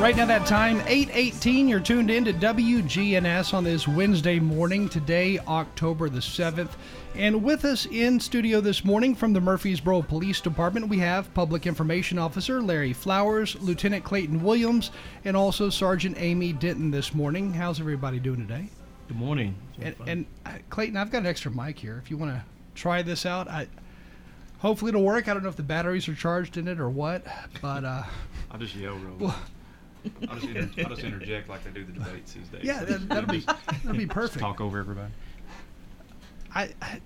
Right now, that time, 818, you're tuned in to WGNS on this Wednesday morning, today, October the 7th. And with us in studio this morning from the Murfreesboro Police Department, we have Public Information Officer Larry Flowers, Lieutenant Clayton Williams, and also Sergeant Amy Denton this morning. How's everybody doing today? Good morning. And, and uh, Clayton, I've got an extra mic here. If you want to try this out, I hopefully it'll work. I don't know if the batteries are charged in it or what, but uh, I'll just yell real. Well, I'll just, inter- I'll just interject like they do the debates these days. yeah, that, that'll be that'll be perfect. Talk over everybody. I, I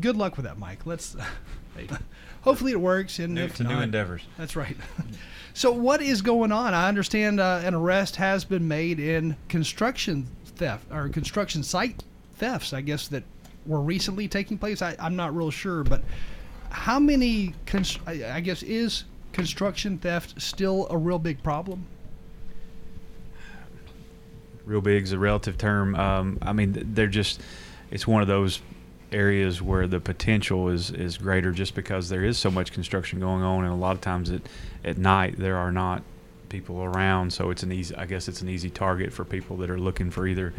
good luck with that, Mike. Let's. hopefully it works. And New, if to new not- endeavors. That's right. so what is going on? I understand uh, an arrest has been made in construction theft or construction site thefts. I guess that were recently taking place. I, I'm not real sure, but how many? Cons- I, I guess is construction theft still a real big problem? Real big is a relative term. Um, I mean, they're just it's one of those areas where the potential is is greater just because there is so much construction going on, and a lot of times at at night there are not people around, so it's an easy. I guess it's an easy target for people that are looking for either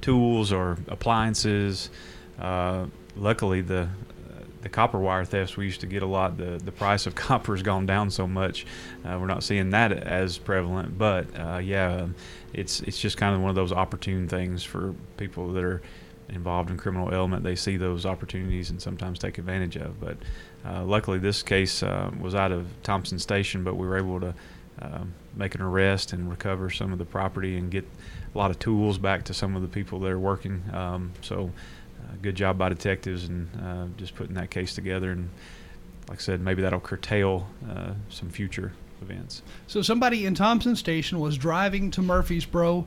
tools or appliances. Uh, luckily, the the copper wire thefts we used to get a lot. The the price of copper has gone down so much, uh, we're not seeing that as prevalent. But uh, yeah, it's it's just kind of one of those opportune things for people that are involved in criminal element. They see those opportunities and sometimes take advantage of. But uh, luckily, this case uh, was out of Thompson Station, but we were able to. Um, make an arrest and recover some of the property and get a lot of tools back to some of the people that are working. Um, so, good job by detectives and uh, just putting that case together. And like I said, maybe that'll curtail uh, some future events. So somebody in Thompson Station was driving to Murfreesboro,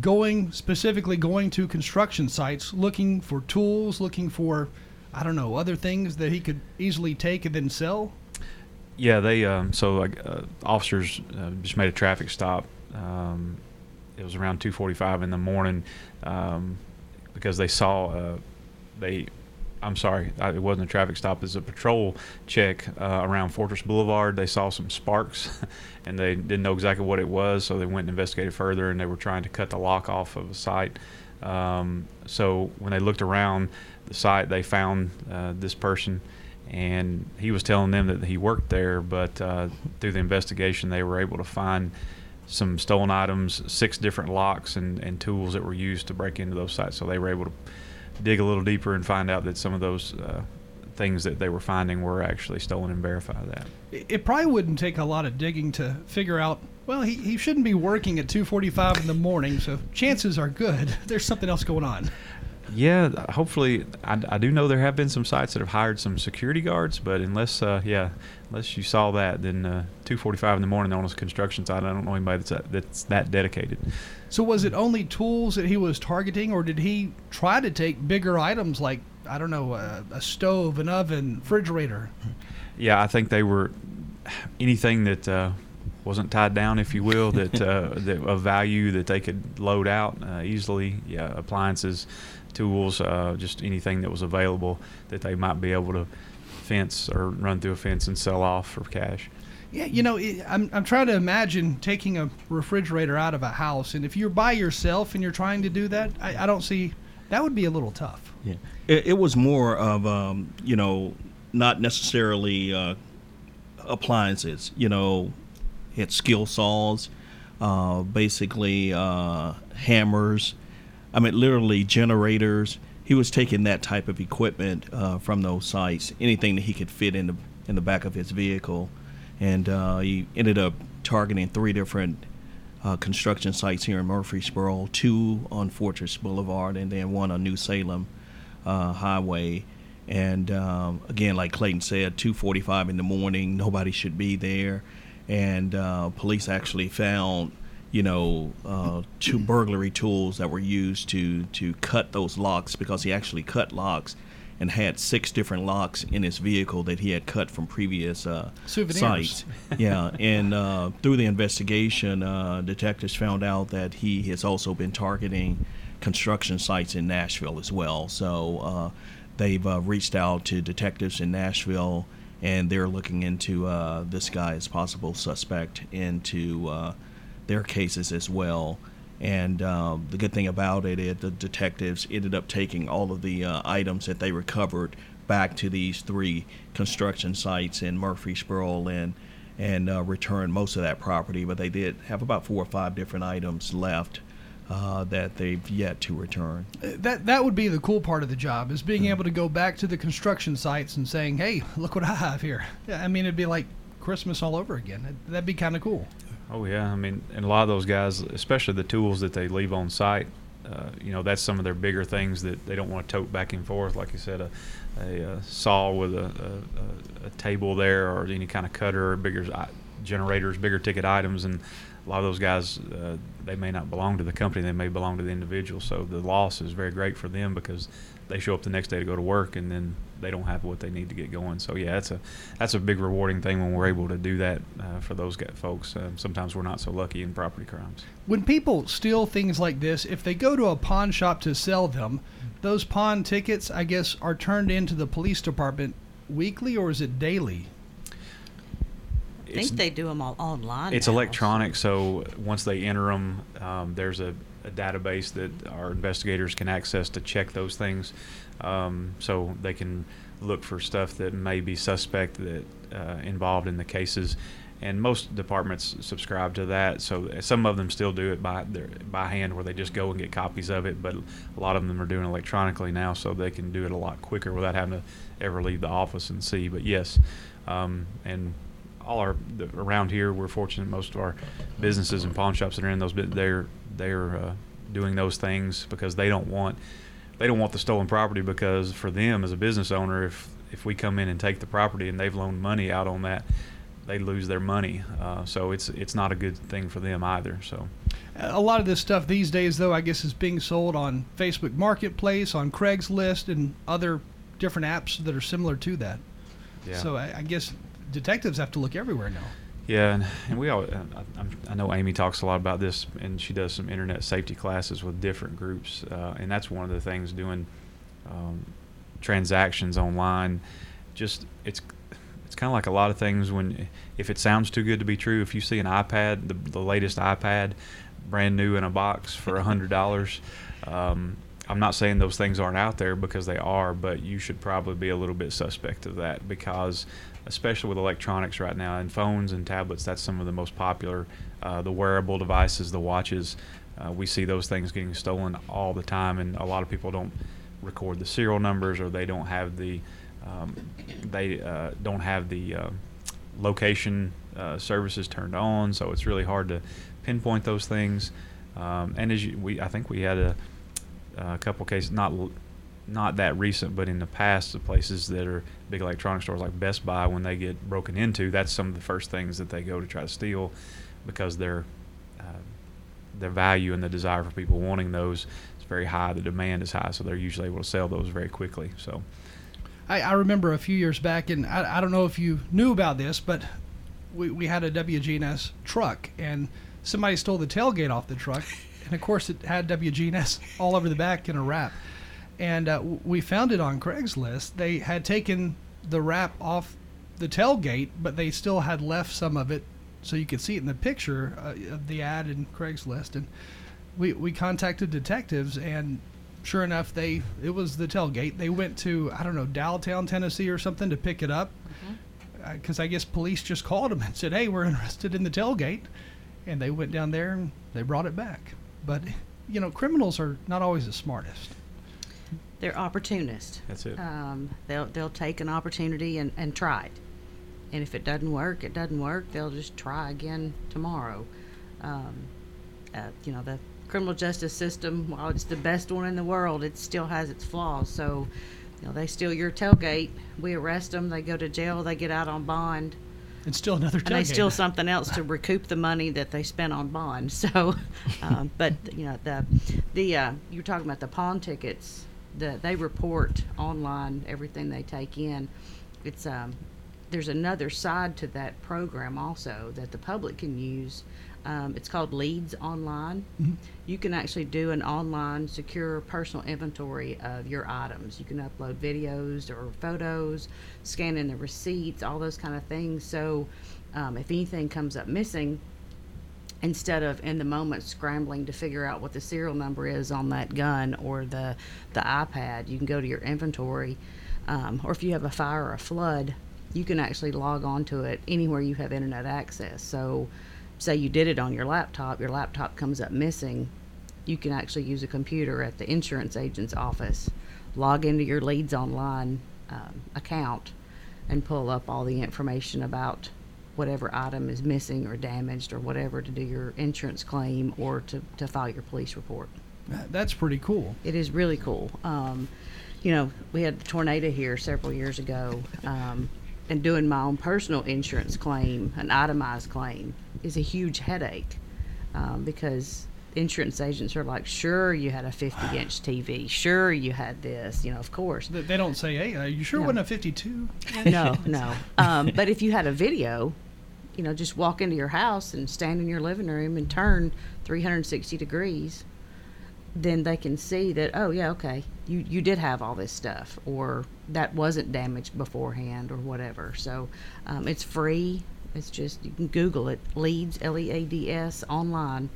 going specifically going to construction sites, looking for tools, looking for, I don't know, other things that he could easily take and then sell. Yeah, they um, so like uh, officers uh, just made a traffic stop. Um, it was around 2:45 in the morning um, because they saw uh, they. I'm sorry, it wasn't a traffic stop. It was a patrol check uh, around Fortress Boulevard. They saw some sparks, and they didn't know exactly what it was, so they went and investigated further. And they were trying to cut the lock off of a site. Um, so when they looked around the site, they found uh, this person and he was telling them that he worked there, but uh, through the investigation, they were able to find some stolen items, six different locks and, and tools that were used to break into those sites. So they were able to dig a little deeper and find out that some of those uh, things that they were finding were actually stolen and verify that. It probably wouldn't take a lot of digging to figure out. Well, he, he shouldn't be working at 2:45 in the morning, so chances are good there's something else going on. Yeah, hopefully, I, I do know there have been some sites that have hired some security guards, but unless, uh, yeah, unless you saw that, then uh, 2:45 in the morning on a construction site, I don't know anybody that's that, that's that dedicated. So was it only tools that he was targeting, or did he try to take bigger items like I don't know a, a stove, an oven, refrigerator? Yeah, I think they were anything that uh, wasn't tied down, if you will, that, uh, that of value that they could load out uh, easily. Yeah, appliances, tools, uh, just anything that was available that they might be able to fence or run through a fence and sell off for cash. Yeah, you know, it, I'm, I'm trying to imagine taking a refrigerator out of a house, and if you're by yourself and you're trying to do that, I, I don't see that would be a little tough. Yeah, it, it was more of um, you know not necessarily uh, appliances. You know, it's skill saws, uh, basically uh, hammers. I mean, literally generators. He was taking that type of equipment uh, from those sites, anything that he could fit in the in the back of his vehicle, and uh, he ended up targeting three different uh, construction sites here in Murfreesboro, two on Fortress Boulevard, and then one on New Salem uh, Highway. And um, again, like Clayton said, 2:45 in the morning, nobody should be there, and uh, police actually found, you know, uh, two burglary tools that were used to to cut those locks because he actually cut locks, and had six different locks in his vehicle that he had cut from previous uh, sites. yeah, and uh, through the investigation, uh, detectives found out that he has also been targeting construction sites in Nashville as well. So uh, they've uh, reached out to detectives in Nashville, and they're looking into uh, this guy as possible suspect into uh, their cases as well. And uh, the good thing about it is the detectives ended up taking all of the uh, items that they recovered back to these three construction sites in Murfreesboro and and uh, returned most of that property. But they did have about four or five different items left uh, that they've yet to return. That that would be the cool part of the job is being able to go back to the construction sites and saying, "Hey, look what I have here." Yeah, I mean, it'd be like Christmas all over again. That'd- That'd be kind of cool. Oh yeah, I mean, and a lot of those guys, especially the tools that they leave on site, uh, you know, that's some of their bigger things that they don't want to tote back and forth. Like you said, a, a, uh saw with a, a, a, a table there, or any kind of cutter, or bigger generators, bigger ticket items, and a lot of those guys, uh, they may not belong to the company; they may belong to the individual. So the loss is very great for them because they show up the next day to go to work, and then they don't have what they need to get going. So yeah, that's a that's a big rewarding thing when we're able to do that uh, for those folks. Uh, sometimes we're not so lucky in property crimes. When people steal things like this, if they go to a pawn shop to sell them, those pawn tickets, I guess, are turned into the police department weekly or is it daily? I think they do them all online. It's now. electronic, so once they enter them, um, there's a, a database that our investigators can access to check those things. Um, so they can look for stuff that may be suspect that uh, involved in the cases. And most departments subscribe to that. So some of them still do it by their, by hand, where they just go and get copies of it. But a lot of them are doing it electronically now, so they can do it a lot quicker without having to ever leave the office and see. But yes, um, and all our the, around here, we're fortunate. Most of our businesses and pawn shops that are in those, they're they're uh, doing those things because they don't want they don't want the stolen property because for them as a business owner, if if we come in and take the property and they've loaned money out on that, they lose their money. Uh, so it's it's not a good thing for them either. So A lot of this stuff these days, though, I guess is being sold on Facebook Marketplace, on Craigslist, and other different apps that are similar to that. yeah. So I, I guess detectives have to look everywhere now. Yeah, and, and we all, I, I'm- know Amy talks a lot about this, and she does some internet safety classes with different groups, uh, and that's one of the things doing um, transactions online. Just it's it's kind of like a lot of things when if it sounds too good to be true, if you see an iPad, the, the latest iPad, brand new in a box for a hundred dollars. Um, I'm not saying those things aren't out there because they are, but you should probably be a little bit suspect of that because, especially with electronics right now and phones and tablets, that's some of the most popular. Uh, the wearable devices, the watches, uh, we see those things getting stolen all the time, and a lot of people don't record the serial numbers or they don't have the um, they uh, don't have the uh, location uh, services turned on, so it's really hard to pinpoint those things. Um, and as you, we, I think we had a, a couple cases, not not that recent, but in the past, the places that are big electronic stores like Best Buy, when they get broken into, that's some of the first things that they go to try to steal, because their uh, their value and the desire for people wanting those is very high. The demand is high, so they're usually able to sell those very quickly. So. I, I remember a few years back, and I, I don't know if you knew about this, but we, we had a WGNS truck, and somebody stole the tailgate off the truck, and of course it had WGNS all over the back in a wrap. And uh, we found it on Craigslist. They had taken the wrap off the tailgate, but they still had left some of it, so you could see it in the picture uh, of the ad in Craigslist. And we, we contacted detectives, and sure enough, they it was the tailgate. They went to I don't know Dowelltown, Tennessee, or something to pick it up, because I guess police just called them and said, "Hey, we're interested in the tailgate," and they went down there and they brought it back. But you know, criminals are not always the smartest. They're opportunists. That's it. Um, they'll they'll take an opportunity and, and try it, and if it doesn't work, it doesn't work. They'll just try again tomorrow. Um, uh, you know the criminal justice system, while it's the best one in the world, it still has its flaws. So, you know they steal your tailgate, we arrest them, they go to jail, they get out on bond, It's still another tailgate. and they steal something else to recoup the money that they spent on bond. So, um, but you know the the uh, you're talking about the pawn tickets. The they report online everything they take in. It's um, there's another side to that program also that the public can use. Um, it's called Leads Online. You can actually do an online secure personal inventory of your items. You can upload videos or photos, scan in the receipts, all those kind of things. So um, if anything comes up missing, instead of in the moment scrambling to figure out what the serial number is on that gun or the the iPad, you can go to your inventory, um, or if you have a fire or a flood, you can actually log on to it anywhere you have internet access. So, say you did it on your laptop, your laptop comes up missing, you can actually use a computer at the insurance agent's office, log into your Leads Online um, account, and pull up all the information about whatever item is missing or damaged or whatever to do your insurance claim or to, to file your police report. That's pretty cool. It is really cool. Um, you know, we had the tornado here several years ago, um, and doing my own personal insurance claim, an itemized claim, is a huge headache um, because insurance agents are like, sure, you had a 50 inch TV, sure, you had this, you know, of course. They don't say, "Hey, are you sure it No. wasn't a 52?" No, no. Um, but if you had a video, you know, just walk into your house and stand in your living room and turn 360 degrees, then they can see that, oh, yeah, okay, you, you did have all this stuff, or that wasn't damaged beforehand, or whatever. So um, it's free. It's just, you can Google it, Leads, L E A D S, online,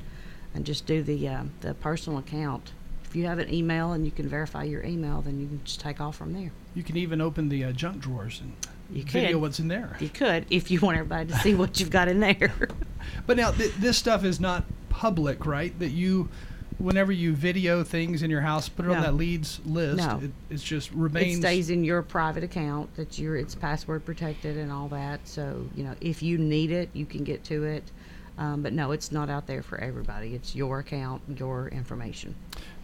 and just do the, uh, the personal account. If you have an email and you can verify your email, then you can just take off from there. You can even open the uh, junk drawers and You video what's in there. You could if you want everybody to see what you've got in there. But now th- this stuff is not public, right? That you, whenever you video things in your house, put it on that leads list. No. It, it's just remains. it stays in your private account. That you're it's password protected and all that. So you know if you need it, you can get to it. Um, but no, it's not out there for everybody. It's your account, your information.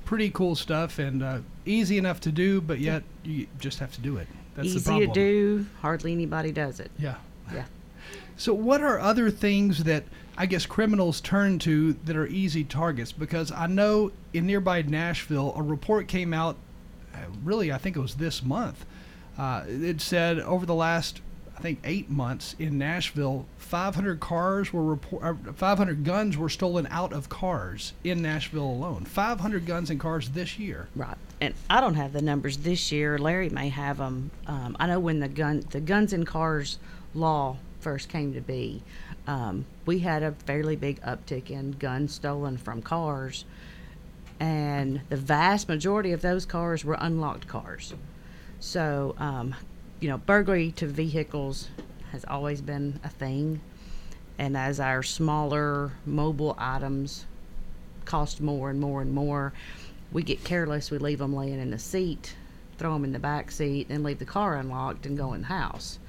pretty cool stuff and uh, easy enough to do, but yet you just have to do it. That's Easy to do. Hardly anybody does it. Yeah. Yeah. So, what are other things that I guess criminals turn to that are easy targets? Because I know in nearby Nashville, a report came out. uh, Really, I think it was this month. Uh, it said over the last, I think, eight months in Nashville, 500 cars were report, uh, 500 guns were stolen out of cars in Nashville alone. 500 guns and cars this year. Right, and I don't have the numbers this year. Larry may have them. Um, I know when the gun, the guns and cars law first came to be, um, we had a fairly big uptick in guns stolen from cars, and the vast majority of those cars were unlocked cars. So, um, you know, burglary to vehicles has always been a thing, and as our smaller mobile items cost more and more and more. We get careless. We leave them laying in the seat, throw them in the back seat, and leave the car unlocked and go in the house.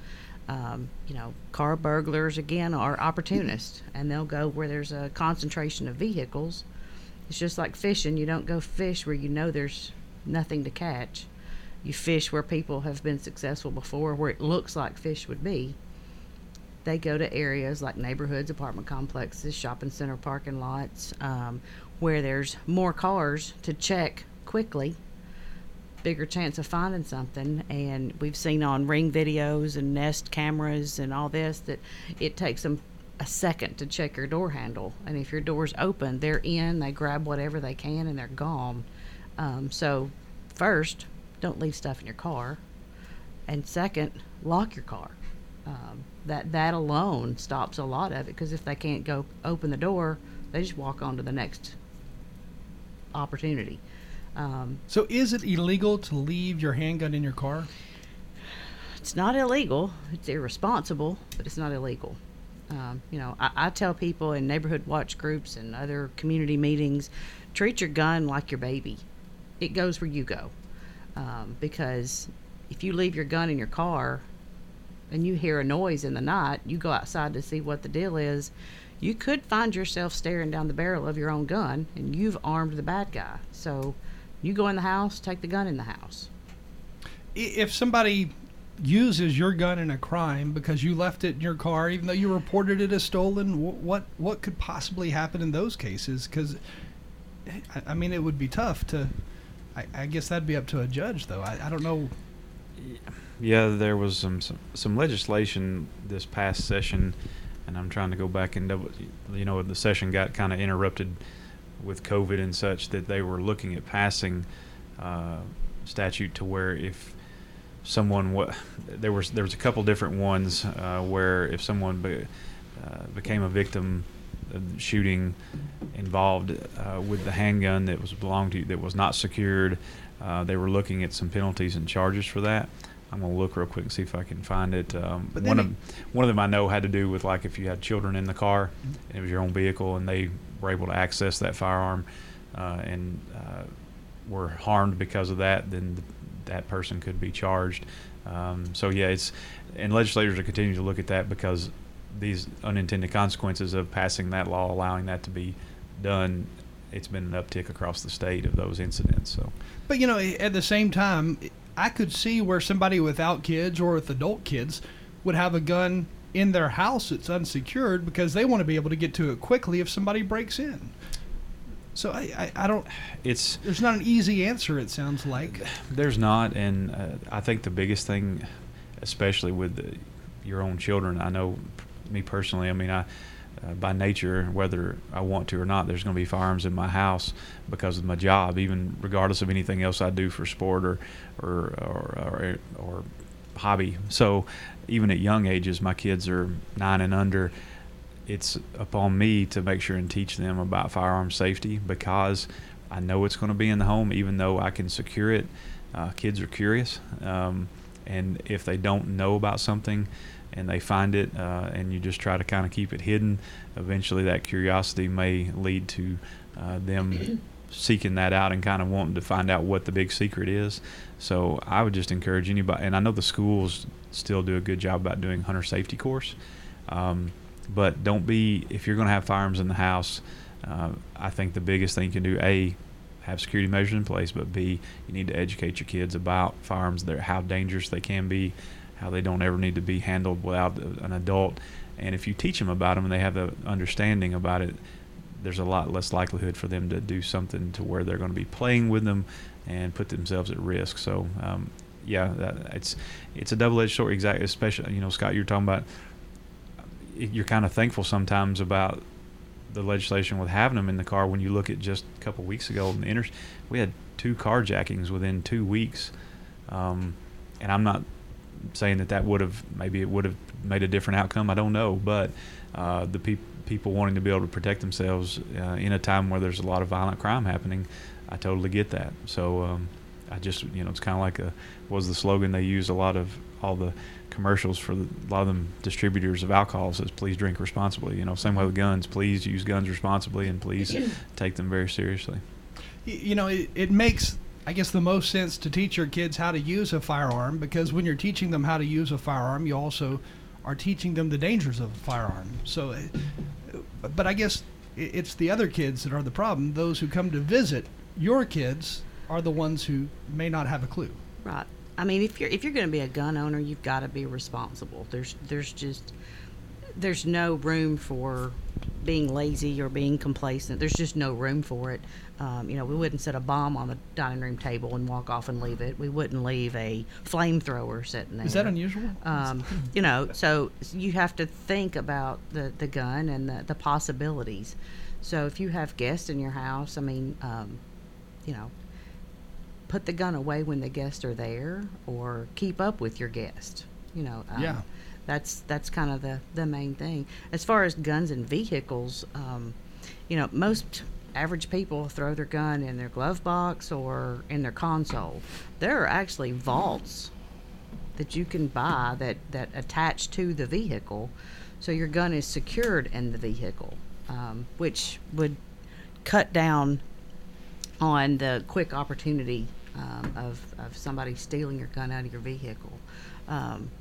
Um, you know, car burglars again are opportunists, and they'll go where there's a concentration of vehicles. It's just like fishing. You don't go fish where you know there's nothing to catch. You fish where people have been successful before, where it looks like fish would be they go to areas like neighborhoods, apartment complexes, shopping center parking lots, um, where there's more cars to check quickly, bigger chance of finding something. And we've seen on ring videos and Nest cameras and all this that it takes them a second to check your door handle. And if your door's open, they're in, they grab whatever they can, and they're gone. Um, so, first, don't leave stuff in your car. And second, lock your car um, that that alone stops a lot of it because if they can't go open the door, they just walk on to the next opportunity. Um, So, is it illegal to leave your handgun in your car? it's not illegal; it's irresponsible, but it's not illegal. Um, you know, I, I tell people in neighborhood watch groups and other community meetings, treat your gun like your baby. It goes where you go, um, because if you leave your gun in your car and you hear a noise in the night, you go outside to see what the deal is, you could find yourself staring down the barrel of your own gun and you've armed the bad guy. So you go in the house, take the gun in the house. If somebody uses your gun in a crime because you left it in your car, even though you reported it as stolen, what what could possibly happen in those cases? Because I I mean, it would be tough to I, I guess that'd be up to a judge, though. I, I don't know. Yeah, there was some, some some legislation this past session, and I'm trying to go back and double. You know, the session got kind of interrupted with COVID and such that they were looking at passing uh, statute to where if someone wa- there was there was a couple different ones uh, where if someone be, uh, became a victim of shooting involved uh, with the handgun that was belonged to that was not secured, uh, they were looking at some penalties and charges for that. I'm gonna look real quick and see if I can find it. Um, one of one of them I know had to do with like if you had children in the car, and it was your own vehicle, and they were able to access that firearm, uh, and uh, were harmed because of that, then th- that person could be charged. Um, so yeah, it's and legislators are continuing to look at that because these unintended consequences of passing that law, allowing that to be done, it's been an uptick across the state of those incidents. So But you know, at the same time, I could see where somebody without kids or with adult kids would have a gun in their house that's unsecured because they want to be able to get to it quickly if somebody breaks in. So I, I, I don't. it's There's not an easy answer. It sounds like. There's not, and uh, I think the biggest thing, especially with the, your own children, I know, me personally. I mean, I uh, by nature, whether I want to or not, there's going to be firearms in my house because of my job, even regardless of anything else I do for sport or or or, or, or hobby. So, even at young ages, my kids are nine and under. It's upon me to make sure and teach them about firearm safety because I know it's going to be in the home, even though I can secure it. Uh, kids are curious, um, and if they don't know about something and they find it, uh, and you just try to kind of keep it hidden, eventually that curiosity may lead to uh, them seeking that out and kind of wanting to find out what the big secret is. So I would just encourage anybody, and I know the schools still do a good job about doing hunter safety course. Um, but don't be if you're going to have firearms in the house. Uh, I think the biggest thing you can do, a, have security measures in place, but b, you need to educate your kids about firearms, their how dangerous they can be, how they don't ever need to be handled without an adult, and if you teach them about them and they have the understanding about it, there's a lot less likelihood for them to do something to where they're going to be playing with them and put themselves at risk. So. Um, yeah, that, it's it's a double-edged sword. Exactly, especially you know, Scott, you're talking about you're kind of thankful sometimes about the legislation with having them in the car when you look at just a couple weeks ago in the inter we had two carjackings within two weeks um, and I'm not saying that that would have maybe it would have made a different outcome I don't know but uh, the peop- people wanting to be able to protect themselves uh, in a time where there's a lot of violent crime happening I totally get that. So um, I just you know it's kind of like a was the slogan they used a lot of all the commercials for the, a lot of them distributors of alcohol says please drink responsibly you know same way with guns please use guns responsibly and please take them very seriously. You know, it, it makes, I guess, the most sense to teach your kids how to use a firearm because when you're teaching them how to use a firearm, you also are teaching them the dangers of a firearm. So, uh, but I guess it's the other kids that are the problem. Those who come to visit your kids are the ones who may not have a clue. Right. I mean, if you're if you're going to be a gun owner, you've got to be responsible. There's there's just there's no room for being lazy or being complacent. There's just no room for it. Um, you know, we wouldn't set a bomb on the dining room table and walk off and leave it. We wouldn't leave a flamethrower sitting there. Is that unusual? Um, you know, so you have to think about the, the gun and the, the possibilities. So if you have guests in your house, I mean, um, you know, put the gun away when the guests are there, or keep up with your guest. You know, um, Yeah. That's that's kind of the the main thing. As far as guns and vehicles, um, you know, most average people throw their gun in their glove box or in their console. There are actually vaults that you can buy that, that attach to the vehicle so your gun is secured in the vehicle, um, which would cut down on the quick opportunity um, of, of somebody stealing your gun out of your vehicle. Um,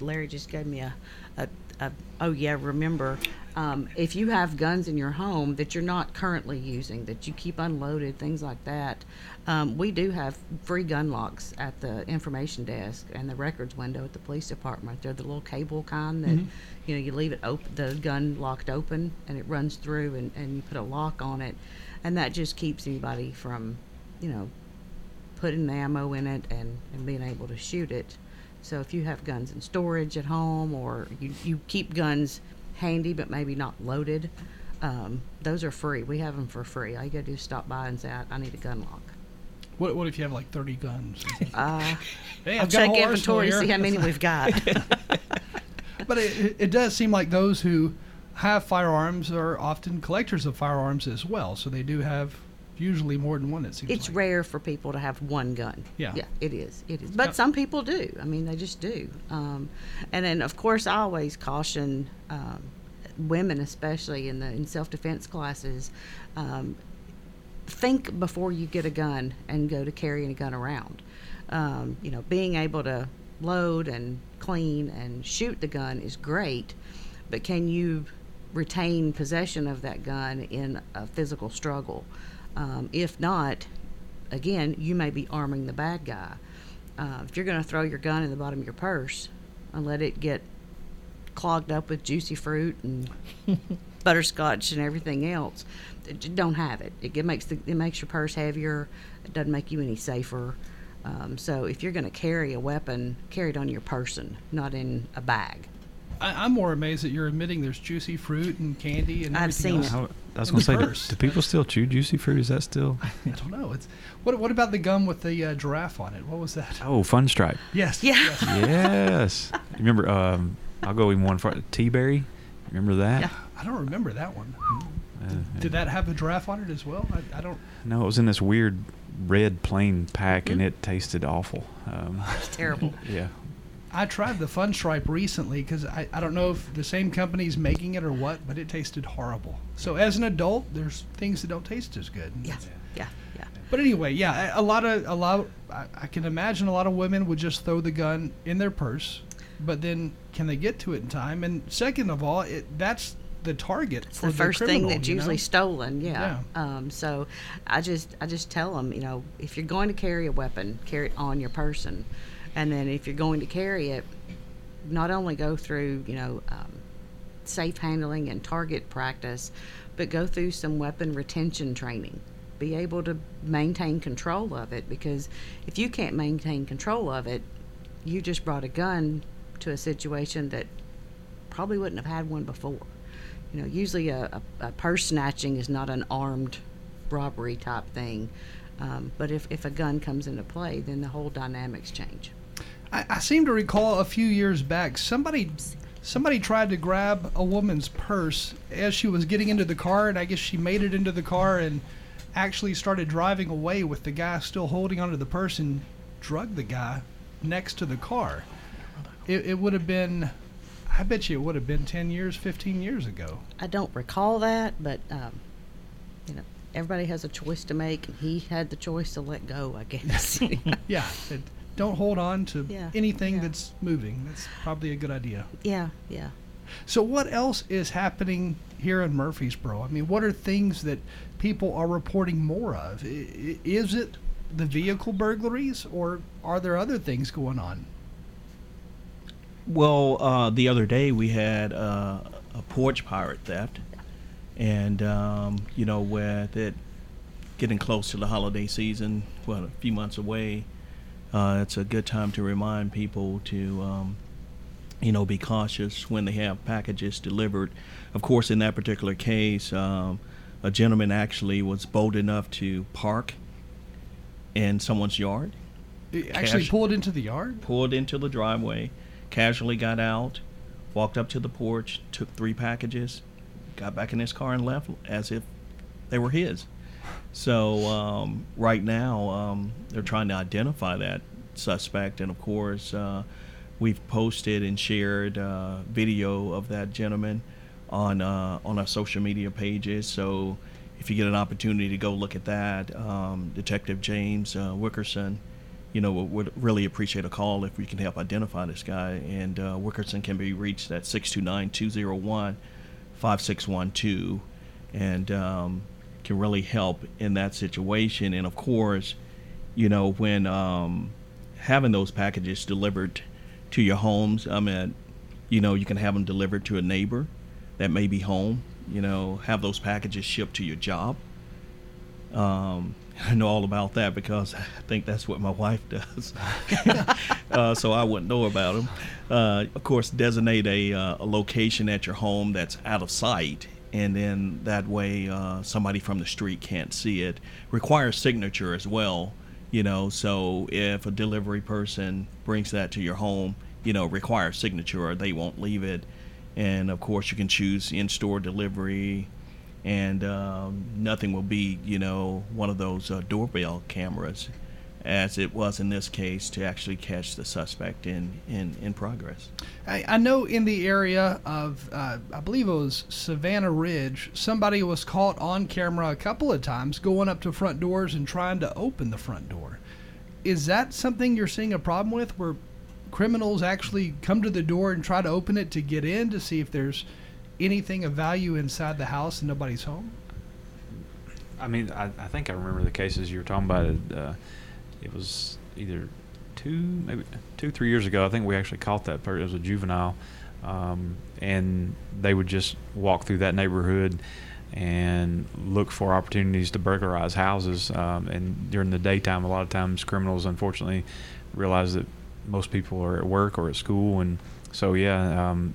Larry just gave me a, a, a oh yeah, remember, um, if you have guns in your home that you're not currently using, that you keep unloaded, things like that, um, we do have free gun locks at the information desk and the records window at the police department. They're the little cable kind that, you know, you leave it open, the gun locked open and it runs through and, and you put a lock on it. And that just keeps anybody from, you know, putting the ammo in it and, and being able to shoot it. So if you have guns in storage at home or you, you keep guns handy but maybe not loaded, um, those are free. We have them for free. All you gotta do is stop by and say, I, I need a gun lock. What, what if you have like 30 guns? Uh, Hey, I'll I've got check inventory to see how many we've got. But it- it does seem like those who have firearms are often collectors of firearms as well. So they do have usually more than one, it seems it's like. rare for people to have one gun. Yeah. Yeah, it is. It is. But some people do. I mean, they just do. Um, and then, of course, I always caution um, women, especially in the in self defense classes, um, think before you get a gun and go to carrying a gun around. Um, you know, being able to load and clean and shoot the gun is great, but can you retain possession of that gun in a physical struggle? Um, if not, again, you may be arming the bad guy. Uh, if you're going to throw your gun in the bottom of your purse and let it get clogged up with juicy fruit and butterscotch and everything else, don't have it. It, it makes the it makes your purse heavier. It doesn't make you any safer. Um, so if you're going to carry a weapon, carry it on your person, not in a bag. I, I'm more amazed that you're admitting there's juicy fruit and candy and I've everything seen else. it. How, I was going to say, do, do people still chew juicy fruit? Is that still? I don't know. It's what? What about the gum with the uh, giraffe on it? What was that? Oh, Fruit Stripe. Yes. Yeah. yes. yes. Remember? Um, I'll go even one far. Teaberry. Remember that? Yeah. I don't remember that one. Uh, Did that have a giraffe on it as well? I, I don't. No, it was in this weird red plain pack, Hmm? and it tasted awful. Um, It's terrible. yeah. I tried the Fruit Stripe recently because I, I don't know if the same company's making it or what, but it tasted horrible. So as an adult, there's things that don't taste as good. Yeah. Yeah. Yeah. But anyway, yeah, a lot of a lot. I, I can imagine a lot of women would just throw the gun in their purse, but then can they get to it in time? And second of all, it that's the target It's for the first thing criminal, that's you know? usually stolen. Yeah. Um, so I just I just tell them, you know, if you're going to carry a weapon, carry it on your person, and then if you're going to carry it, not only go through, you know, um, safe handling and target practice, but go through some weapon retention training. Be able to maintain control of it because if you can't maintain control of it, you just brought a gun to a situation that probably wouldn't have had one before. You know, usually a, a, a purse snatching is not an armed robbery type thing. Um, but if, if a gun comes into play, then the whole dynamics change. I, I seem to recall a few years back somebody somebody tried to grab a woman's purse as she was getting into the car, and I guess she made it into the car and actually started driving away with the guy still holding onto the purse and drug the guy next to the car. It, it would have been, I bet you it would have been 10 years, 15 years ago. I don't recall that, but um, you know, everybody has a choice to make, and he had the choice to let go. I guess. Yeah. It, don't hold on to Yeah, anything yeah. that's moving. That's probably a good idea. yeah, yeah. So, what else is happening here in Murfreesboro? I mean, what are things that people are reporting more of? I- i- Is it the vehicle burglaries, or are there other things going on? Well, uh, the other day we had uh, a porch pirate theft, and um, you know, with it getting close to the holiday season, well, a few months away, uh, it's a good time to remind people to, um, you know, be cautious when they have packages delivered. Of course, in that particular case, um, a gentleman actually was bold enough to park in someone's yard I- Actually, Cash- pull it into the yard? pulled into the driveway, casually got out, walked up to the porch, took three packages, got back in his car and left as if they were his. So um, right now um, they're trying to identify that suspect, and of course uh, we've posted and shared uh, video of that gentleman on uh, on our social media pages. So if you get an opportunity to go look at that, um, Detective James uh, Wickerson, you know, would- really appreciate a call if we can help identify this guy. And uh, Wickerson can be reached at 629 201 5612 and um, can really help in that situation. And of course, you know, when um, having those packages delivered to your homes, I mean, you know, you can have them delivered to a neighbor that may be home, you know, have those packages shipped to your job um, I know all about that because I think that's what my wife does. uh, so I wouldn't know about them. Uh, of course, designate a, uh, a location at your home that's out of sight, and then that way uh, somebody from the street can't see it. Requires signature as well, you know. So if a delivery person brings that to your home, you know, requires signature, or they won't leave it. And of course, you can choose in-store delivery and um, nothing will be, you know, one of those uh, doorbell cameras, as it was in this case, to actually catch the suspect in in, in progress. I, I know in the area of, uh, I believe it was Savannah Ridge, somebody was caught on camera a couple of times going up to front doors and trying to open the front door. Is that something you're seeing a problem with, where criminals actually come to the door and try to open it to get in to see if there's anything of value inside the house and nobody's home? I mean, I, I think I remember the cases you were talking about. Uh, it was either two, maybe two, three years ago. I think we actually caught that person. It was a juvenile, um, and they would just walk through that neighborhood and look for opportunities to burglarize houses. Um, and during the daytime, a lot of times criminals, unfortunately, realize that most people are at work or at school, and so yeah, um,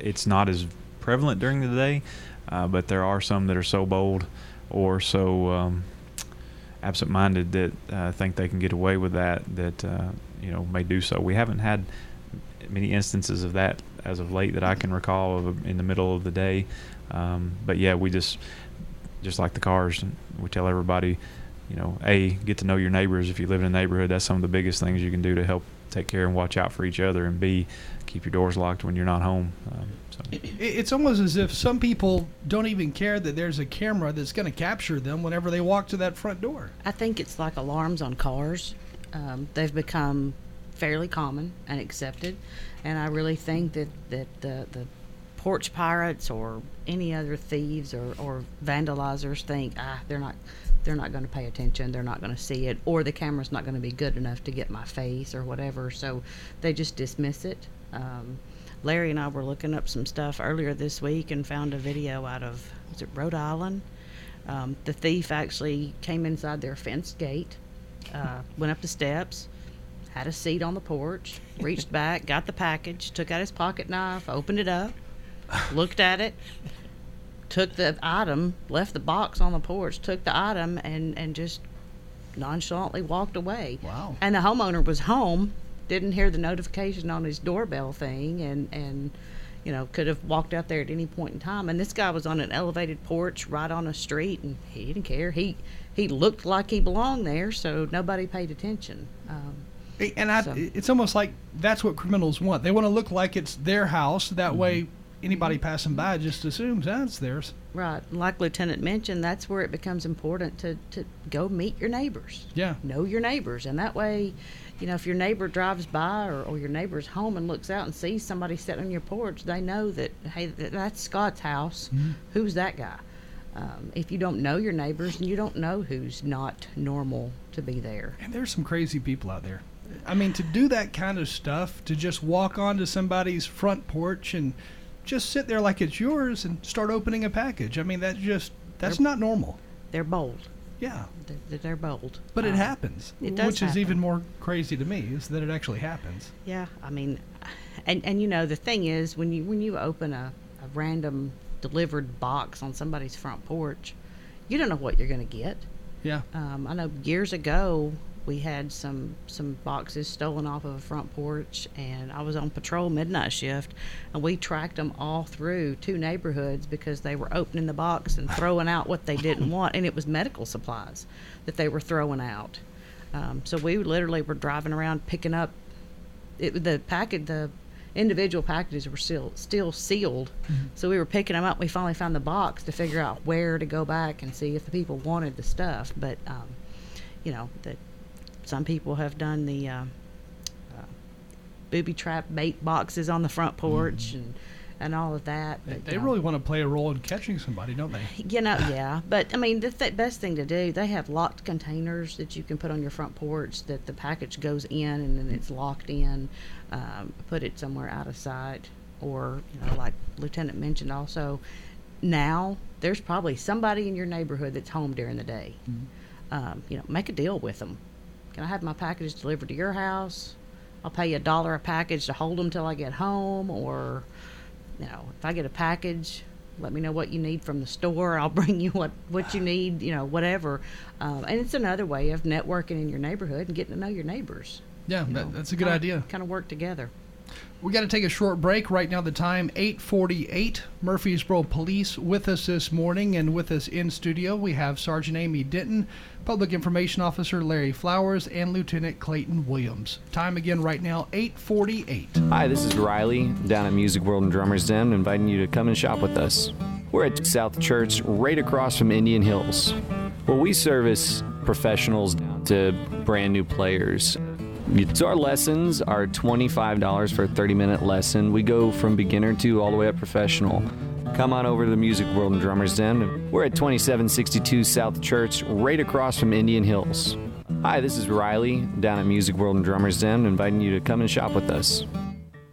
it's not as prevalent during the day, uh, but there are some that are so bold or so um, absent-minded that uh, think they can get away with that that uh, you know may do so. We haven't had many instances of that as of late that I can recall of in the middle of the day. Um, but yeah, we just just like the cars, we tell everybody, you know, a get to know your neighbors. If you live in a neighborhood, that's some of the biggest things you can do to help take care and watch out for each other, and b keep your doors locked when you're not home. Um, so. It's almost as if some people don't even care that there's a camera that's going to capture them whenever they walk to that front door. I think it's like alarms on cars. Um, they've become fairly common and accepted, and I really think that that the the porch pirates or any other thieves or, or vandalizers think ah they're not they're not going to pay attention they're not going to see it or the camera's not going to be good enough to get my face or whatever so they just dismiss it um, Larry and I were looking up some stuff earlier this week and found a video out of was it Rhode Island. Um, the thief actually came inside their fenced gate, uh, went up the steps, had a seat on the porch, reached back, got the package, took out his pocket knife, opened it up, looked at it, took the item, left the box on the porch, took the item, and and just nonchalantly walked away. Wow. And the homeowner was home didn't hear the notification on his doorbell thing and and you know could have walked out there at any point in time and this guy was on an elevated porch right on a street and he didn't care he he looked like he belonged there so nobody paid attention um, and I, so- it's almost like that's what criminals want. They want to look like it's their house. That way, anybody mm-hmm. passing by just assumes ah, that's theirs. right. Like lieutenant mentioned that's where it becomes important to to go meet your neighbors. Yeah. know your neighbors. And that way you know if your neighbor drives by or, or your neighbor's home and looks out and sees somebody sitting on your porch they know that hey that's scott's house. Mm-hmm. Who's that guy? Um, if you don't know your neighbors and you don't know who's not normal to be there. And there's some crazy people out there. I mean, to do that kind of stuff, to just walk onto somebody's front porch and just sit there like it's yours and start opening a package. I mean, that's just that's not normal. they're bold Yeah, they're, they're bold but it Um, happens. it does which is even more crazy to me is that it actually happens. Yeah, I mean, and and you know the thing is when you when you open a, a random delivered box on somebody's front porch, you don't know what you're going to get. Yeah. Um, I know years ago we had some some boxes stolen off of a front porch, and I was on patrol midnight shift, and we tracked them all through two neighborhoods because they were opening the box and throwing out what they didn't want, and it was medical supplies that they were throwing out. Um, so we literally were driving around picking up it, the packet the individual packages were still still sealed. So we were picking them up. We finally found the box to figure out where to go back and see if the people wanted the stuff. But um, you know that some people have done the uh, uh, booby trap bait boxes on the front porch and and all of that They, but, they um, really want to play a role in catching somebody, don't they? you know, yeah, but I mean, the th- best thing to do, they have locked containers that you can put on your front porch that the package goes in and then it's locked in. Um, put it somewhere out of sight, or you know, like Lieutenant mentioned, also now there's probably somebody in your neighborhood that's home during the day. um, you know, make a deal with them. Can I have my package delivered to your house? I'll pay you a dollar a package to hold them till I get home, or you know, if I get a package, let me know what you need from the store. I'll bring you what what you need, you know, whatever. Um, and it's another way of networking in your neighborhood and getting to know your neighbors. Yeah, you that, that's a good kinda- idea. Kind of work together. We got to take a short break. Right now, the time 8:48. Murfreesboro Police with us this morning, and with us in studio we have Sergeant Amy Denton, Public Information Officer Larry Flowers, and Lieutenant Clayton Williams. Time again right now 8:48. Hi, this is Riley down at Music World and Drummers Den, inviting you to come and shop with us. We're at South Church, right across from Indian Hills. Well, we service professionals down to brand new players. So our lessons are $25 for a 30-minute lesson. We go from beginner to all the way up professional. Come on over to the Music World and Drummers Den. We're at 2762 South Church, right across from Indian Hills. Hi, this is Riley down at Music World and Drummers Den, inviting you to come and shop with us.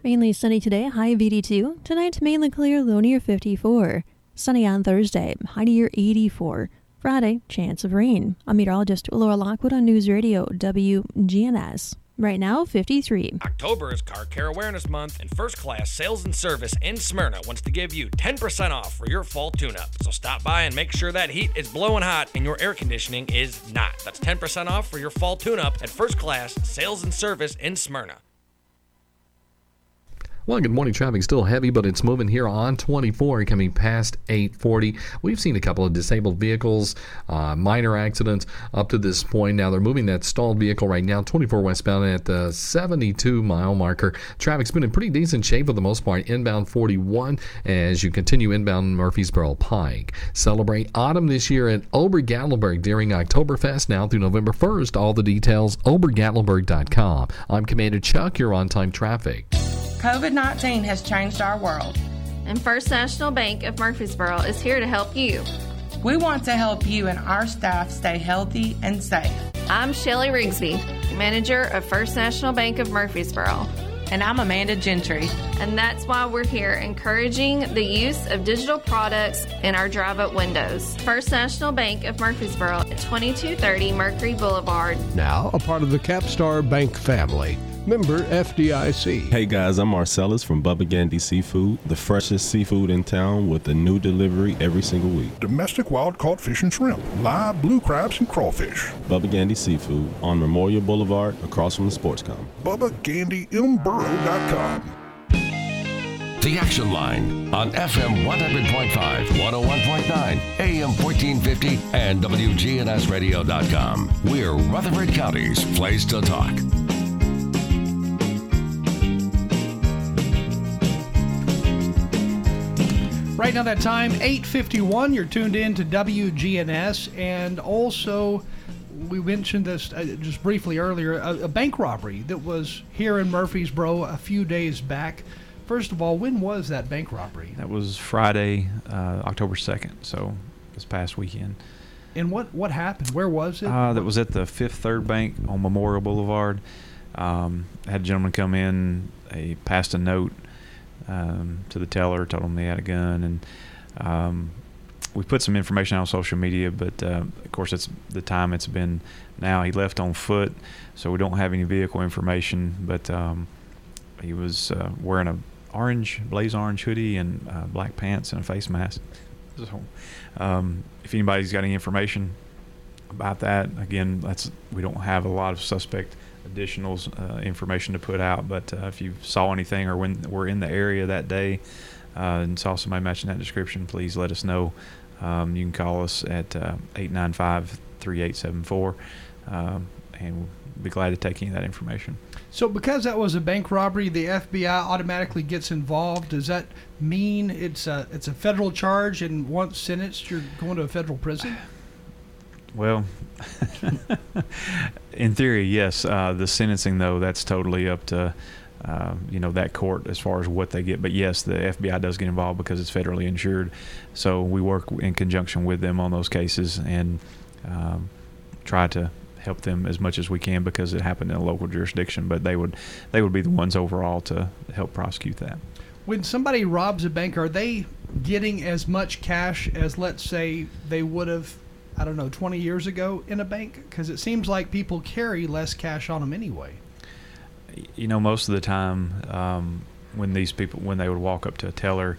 Mainly sunny today, high of 82. Tonight, mainly clear, low near 54. Sunny on Thursday, high near 84. Friday, chance of rain. I'm meteorologist Laura Lockwood on News Radio WGNS. Right now, 53. October is Car Care Awareness Month, and First Class Sales and Service in Smyrna wants to give you 10% off for your fall tune up. So stop by and make sure that heat is blowing hot and your air conditioning is not. That's 10% off for your fall tune up at First Class Sales and Service in Smyrna. Well, good morning. Traffic still heavy, but it's moving here on 24 coming past 840. We've seen a couple of disabled vehicles, uh, minor accidents up to this point. Now they're moving that stalled vehicle right now, 24 westbound at the 72 mile marker. Traffic's been in pretty decent shape for the most part. Inbound 41 as you continue inbound Murfreesboro Pike. Celebrate autumn this year at Ober Gatlinburg during Oktoberfest now through November 1st. All the details, obergatlinburg.com. I'm Commander Chuck. You're on time traffic. COVID 19 has changed our world. And First National Bank of Murfreesboro is here to help you. We want to help you and our staff stay healthy and safe. I'm Shelly Rigsby, manager of First National Bank of Murfreesboro. And I'm Amanda Gentry. And that's why we're here encouraging the use of digital products in our drive up windows. First National Bank of Murfreesboro at 2230 Mercury Boulevard. Now a part of the Capstar Bank family. Member FDIC. Hey guys, I'm Marcellus from Bubba Gandy Seafood, the freshest seafood in town with a new delivery every single week. Domestic wild caught fish and shrimp, live blue crabs and crawfish. Bubba Gandy Seafood on Memorial Boulevard across from the Sportscom. BubbaGandyMburo.com. The Action Line on FM 100.5, 101.9, AM 1450, and WGNSradio.com. We're Rutherford County's place to talk. Right now, that time 8:51. You're tuned in to WGNS, and also we mentioned this uh, just briefly earlier. A, a bank robbery that was here in Murfreesboro a few days back. First of all, when was that bank robbery? That was Friday, uh, October 2nd, so this past weekend. And what, what happened? Where was it? Uh, that was at the Fifth Third Bank on Memorial Boulevard. Um, had a gentleman come in, he passed a note um, to the teller, told him they had a gun, and um, we put some information on social media. But uh, of course, it's the time it's been now. He left on foot, so we don't have any vehicle information. But um, he was uh, wearing a orange, blaze orange hoodie and uh, black pants and a face mask. So, um, if anybody's got any information about that, again, that's we don't have a lot of suspect additional uh, information to put out. But uh, if you saw anything or when we're in the area that day uh, and saw somebody matching that description, please let us know. Um, you can call us at uh, 895 3874 um, and we'll be glad to take any of that information. So, because that was a bank robbery, the FBI automatically gets involved. Does that mean it's a it's a federal charge, and once sentenced, you're going to a federal prison? Well, in theory, yes. Uh, the sentencing, though, that's totally up to uh, you know that court as far as what they get. But yes, the FBI does get involved because it's federally insured. So we work in conjunction with them on those cases and um, try to help them as much as we can because it happened in a local jurisdiction. But they would they would be the ones overall to help prosecute that. When somebody robs a bank, are they getting as much cash as, let's say, they would have I don't know, 20 years ago in a bank? Because it seems like people carry less cash on them anyway. you know, most of the time, um, when these people, when they would walk up to a teller,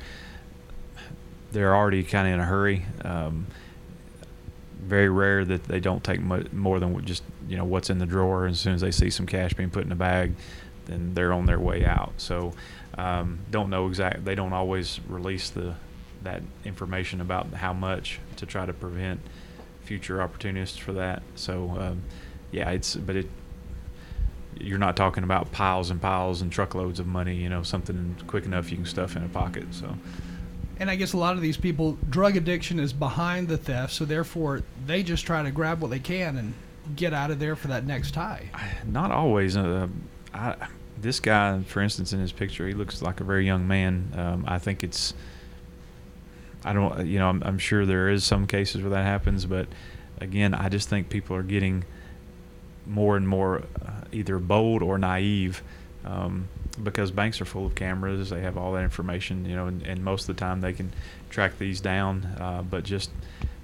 they're already kind of in a hurry. Um, very rare that they don't take mo- more than just you know what's in the drawer. And As soon as they see some cash being put in a bag, then they're on their way out. So, um, don't know exact. They don't always release the that information about how much to try to prevent future opportunists for that. So, um, yeah, it's but it you're not talking about piles and piles and truckloads of money. You know, something quick enough you can stuff in a pocket. So. And I guess a lot of these people, drug addiction is behind the theft, so therefore they just try to grab what they can and get out of there for that next high. Not always. Uh, I, this guy, for instance, in his picture, he looks like a very young man. Um, I think it's. I don't. You know, I'm, I'm sure there is some cases where that happens, but again, I just think people are getting more and more uh, either bold or naive. Um, because banks are full of cameras, they have all that information, you know, and, and most of the time they can track these down. Uh, but just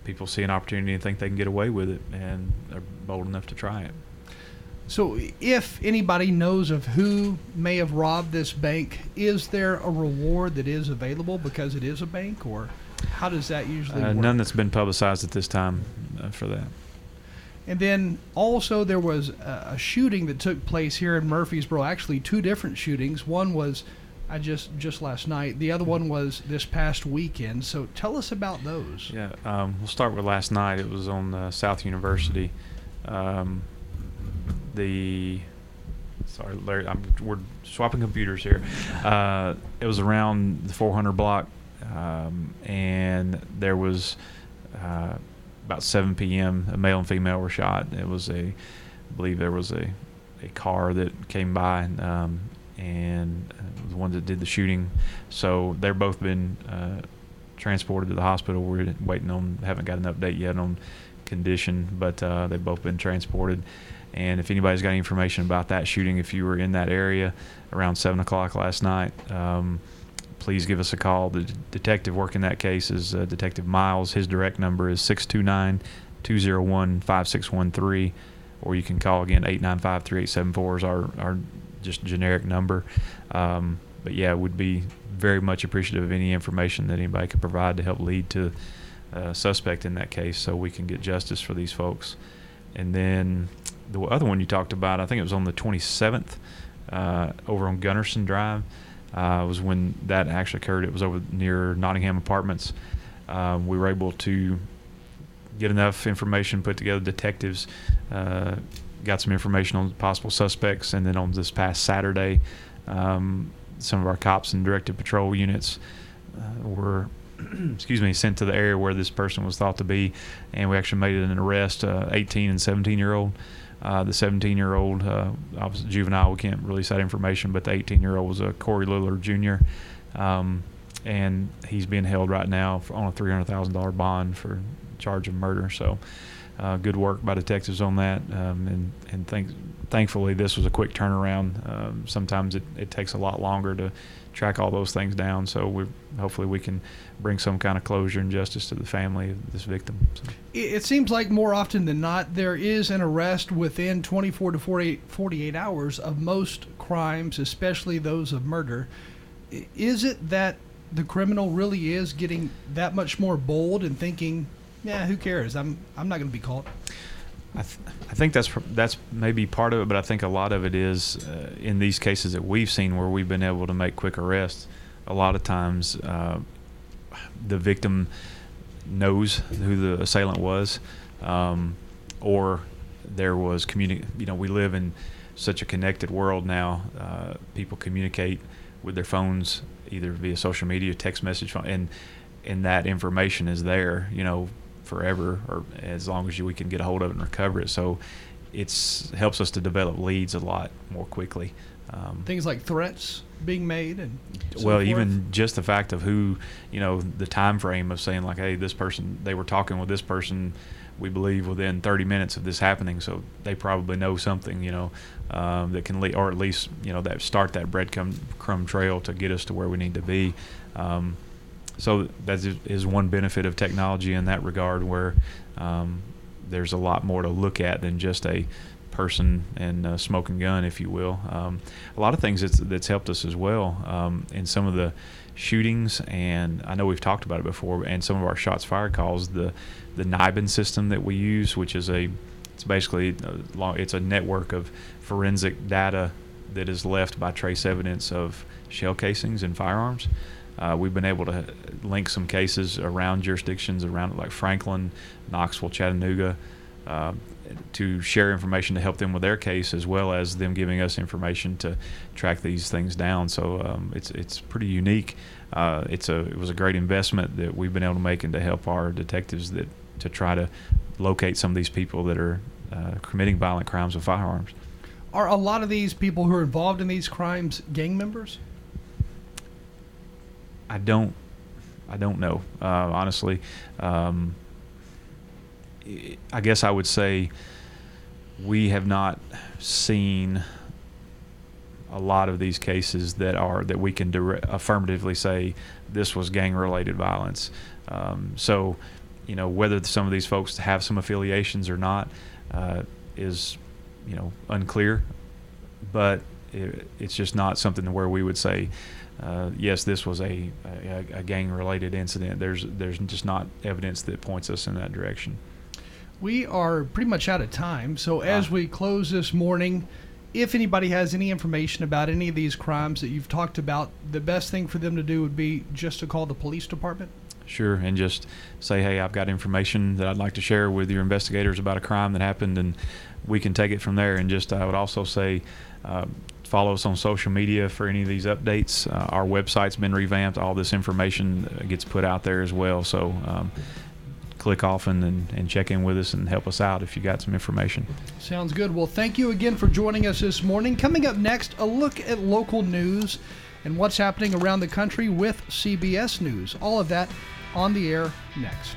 people see an opportunity and think they can get away with it, and are bold enough to try it. So, if anybody knows of who may have robbed this bank, is there a reward that is available because it is a bank, or how does that usually Uh, work? none that's been publicized at this time uh, for that. And then also there was a, a shooting that took place here in Murfreesboro. Actually, two different shootings. One was I just just last night. The other one was this past weekend. So tell us about those. Yeah, um, we'll start with last night. It was on uh, South University. Um, the sorry, Larry, I'm, we're swapping computers here. Uh, it was around the 400 block, um, and there was uh, about 7 p.m. A male and female were shot. It was a, I believe there was a, a car that came by, um, and uh, the one that did the shooting. So they're both been uh, transported to the hospital. We're waiting on, haven't got an update yet on condition, but uh, they've both been transported. And if anybody's got any information about that shooting, if you were in that area around 7 o'clock last night, um, please give us a call. The d- detective working that case is uh, Detective Miles. His direct number is 629 201 5613, or you can call again 895 3874 is our, our just generic number. Um, but yeah, we'd be very much appreciative of any information that anybody could provide to help lead to a suspect in that case so we can get justice for these folks. And then the other one you talked about, I think it was on the 27th uh, over on Gunnerson Drive, uh, was when that actually occurred. It was over near Nottingham Apartments. Um, we were able to get enough information put together. Detectives uh, got some information on possible suspects, and then on this past Saturday, um, some of our cops and directed patrol units uh, were excuse me, sent to the area where this person was thought to be, and we actually made an arrest. Uh, 18 and 17 year old. Uh, the 17 year old, uh, obviously juvenile, we can't release that information, but the 18 year old was a Corey Lillard Jr. Um, and he's being held right now on a $300,000 bond for charge of murder. So, uh, good work by detectives on that, um, and and thank, thankfully this was a quick turnaround. Um, sometimes it, it takes a lot longer to track all those things down. So we hopefully we can bring some kind of closure and justice to the family of this victim. So. It, seems like more often than not there is an arrest within 24 to 48, 48 hours of most crimes, especially those of murder. Is it that the criminal really is getting that much more bold and thinking, yeah, who cares? I'm I'm not going to be caught. I, th- I think that's that's maybe part of it, but I think a lot of it is uh, in these cases that we've seen where we've been able to make quick arrests. A lot of times, uh, the victim knows who the assailant was, um, or there was communi- You know, we live in such a connected world now. Uh, people communicate with their phones either via social media, text message, and and that information is there. You know, forever or as long as you, we can get a hold of it and recover it. So it helps us to develop leads a lot more quickly. Um, Things like threats being made and so well, forth. even just the fact of who, you know, the time frame of saying like, hey, this person, they were talking with this person, we believe within 30 minutes of this happening, so they probably know something, you know, um, that can lead, or at least, you know, that start that breadcrumb crumb trail to get us to where we need to be. Um, so that is- one benefit of technology in that regard, where um, there's a lot more to look at than just a person and a smoking gun, if you will. Um, a lot of things that's, that's helped us as well um, in some of the shootings, and I know we've talked about it before, and some of our shots fired calls, the the NIBIN system that we use, which is a it's basically a long, it's a network of forensic data that is left by trace evidence of shell casings and firearms. Uh, we've been able to link some cases around jurisdictions around like Franklin, Knoxville, Chattanooga, uh, to share information to help them with their case, as well as them giving us information to track these things down. So um, it's it's pretty unique. Uh, it's a it was a great investment that we've been able to make and to help our detectives that to try to locate some of these people that are uh, committing violent crimes with firearms. Are a lot of these people who are involved in these crimes gang members? I don't, I don't know. Uh, honestly, um, I guess I would say we have not seen a lot of these cases that are that we can dire- affirmatively say this was gang-related violence. Um, so, you know, whether some of these folks have some affiliations or not uh, is, you know, unclear. But it, it's just not something where we would say, uh, yes, this was a, a, a gang-related incident. There's there's just not evidence that points us in that direction. We are pretty much out of time. So as we close this morning, if anybody has any information about any of these crimes that you've talked about, the best thing for them to do would be just to call the police department. Sure, and just say, hey, I've got information that I'd like to share with your investigators about a crime that happened, and we can take it from there. And just, I would also say, uh, follow us on social media for any of these updates. Uh, our website's been revamped. All this information uh, gets put out there as well. So um, click often and, and check in with us and help us out if you got some information. Sounds good. Well, thank you again for joining us this morning. Coming up next, a look at local news and what's happening around the country with CBS News. All of that on the air next.